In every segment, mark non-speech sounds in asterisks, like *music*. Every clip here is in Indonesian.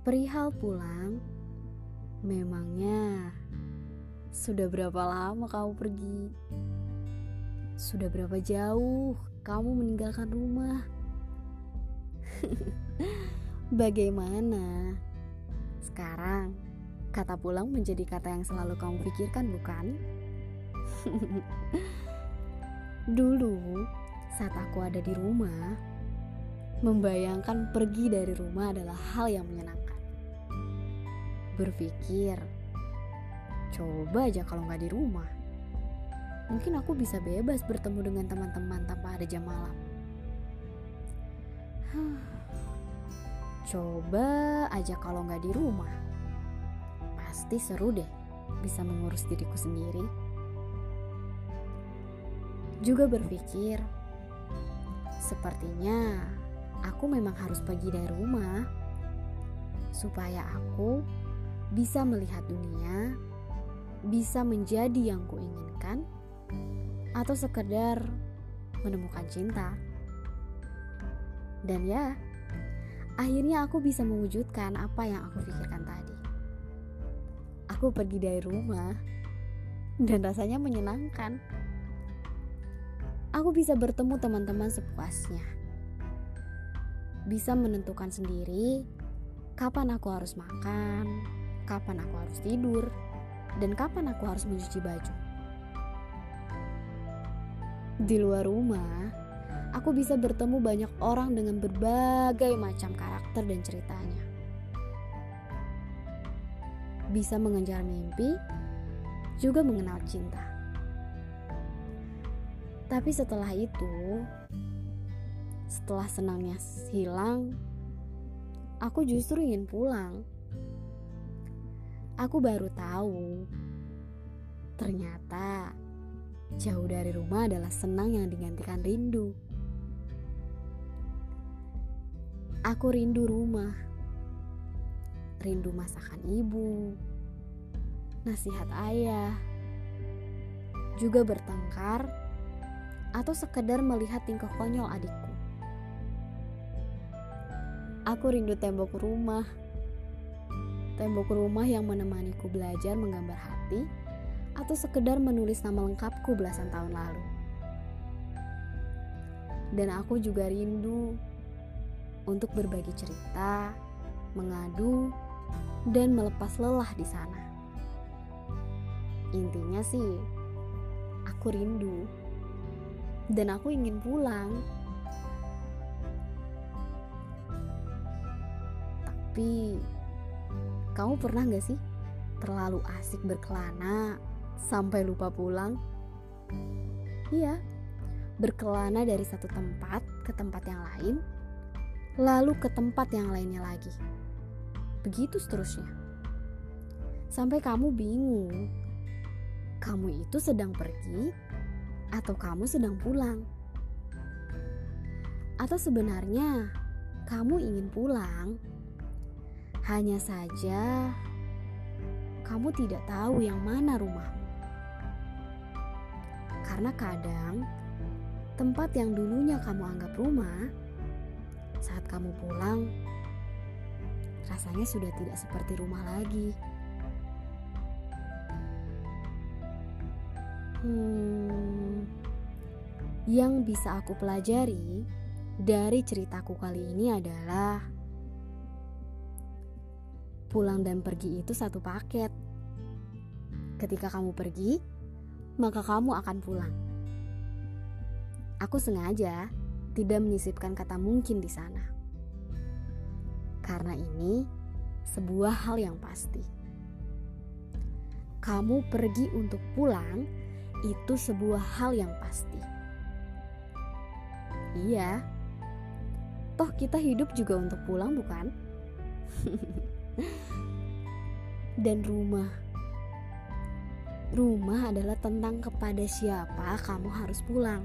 Perihal pulang, memangnya sudah berapa lama kamu pergi? Sudah berapa jauh kamu meninggalkan rumah? *laughs* Bagaimana? Sekarang, kata pulang menjadi kata yang selalu kamu pikirkan, bukan? *laughs* Dulu, saat aku ada di rumah, membayangkan pergi dari rumah adalah hal yang menyenangkan berpikir, coba aja kalau nggak di rumah. Mungkin aku bisa bebas bertemu dengan teman-teman tanpa ada jam malam. Coba aja kalau nggak di rumah. Pasti seru deh bisa mengurus diriku sendiri. Juga berpikir, sepertinya aku memang harus pergi dari rumah supaya aku bisa melihat dunia, bisa menjadi yang kuinginkan, atau sekedar menemukan cinta. Dan ya, akhirnya aku bisa mewujudkan apa yang aku pikirkan tadi. Aku pergi dari rumah dan rasanya menyenangkan. Aku bisa bertemu teman-teman sepuasnya. Bisa menentukan sendiri kapan aku harus makan, kapan aku harus tidur, dan kapan aku harus mencuci baju. Di luar rumah, aku bisa bertemu banyak orang dengan berbagai macam karakter dan ceritanya. Bisa mengejar mimpi, juga mengenal cinta. Tapi setelah itu, setelah senangnya hilang, aku justru ingin pulang aku baru tahu ternyata jauh dari rumah adalah senang yang digantikan rindu. Aku rindu rumah, rindu masakan ibu, nasihat ayah, juga bertengkar atau sekedar melihat tingkah konyol adikku. Aku rindu tembok rumah tembok rumah yang menemaniku belajar menggambar hati, atau sekedar menulis nama lengkapku belasan tahun lalu. Dan aku juga rindu untuk berbagi cerita, mengadu, dan melepas lelah di sana. Intinya sih, aku rindu dan aku ingin pulang. Tapi kamu pernah gak sih terlalu asik berkelana sampai lupa pulang? Iya, berkelana dari satu tempat ke tempat yang lain, lalu ke tempat yang lainnya lagi. Begitu seterusnya. Sampai kamu bingung, kamu itu sedang pergi atau kamu sedang pulang? Atau sebenarnya kamu ingin pulang, hanya saja, kamu tidak tahu yang mana rumahmu. Karena kadang tempat yang dulunya kamu anggap rumah, saat kamu pulang, rasanya sudah tidak seperti rumah lagi. Hmm, yang bisa aku pelajari dari ceritaku kali ini adalah pulang dan pergi itu satu paket. Ketika kamu pergi, maka kamu akan pulang. Aku sengaja tidak menyisipkan kata mungkin di sana. Karena ini sebuah hal yang pasti. Kamu pergi untuk pulang itu sebuah hal yang pasti. Iya. Toh kita hidup juga untuk pulang bukan? *laughs* dan rumah. Rumah adalah tentang kepada siapa kamu harus pulang,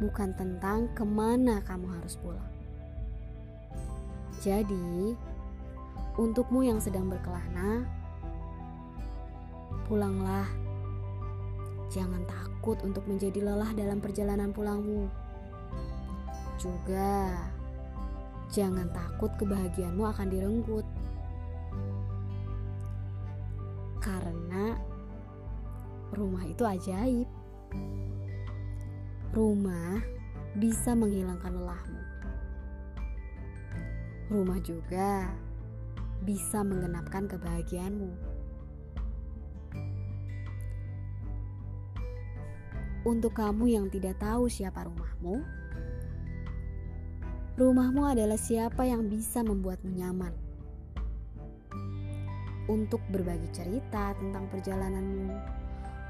bukan tentang ke mana kamu harus pulang. Jadi, untukmu yang sedang berkelana, pulanglah. Jangan takut untuk menjadi lelah dalam perjalanan pulangmu. Juga, Jangan takut kebahagiaanmu akan direnggut. Karena rumah itu ajaib. Rumah bisa menghilangkan lelahmu. Rumah juga bisa menggenapkan kebahagiaanmu. Untuk kamu yang tidak tahu siapa rumahmu, rumahmu adalah siapa yang bisa membuatmu nyaman. Untuk berbagi cerita tentang perjalananmu,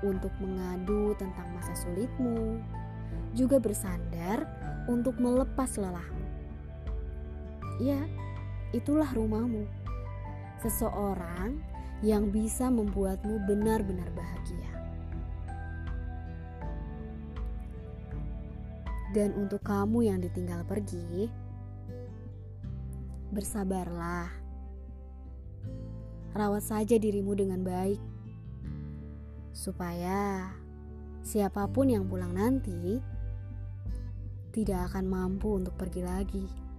untuk mengadu tentang masa sulitmu, juga bersandar untuk melepas lelahmu. Ya, itulah rumahmu. Seseorang yang bisa membuatmu benar-benar bahagia. Dan untuk kamu yang ditinggal pergi, bersabarlah. Rawat saja dirimu dengan baik, supaya siapa pun yang pulang nanti tidak akan mampu untuk pergi lagi.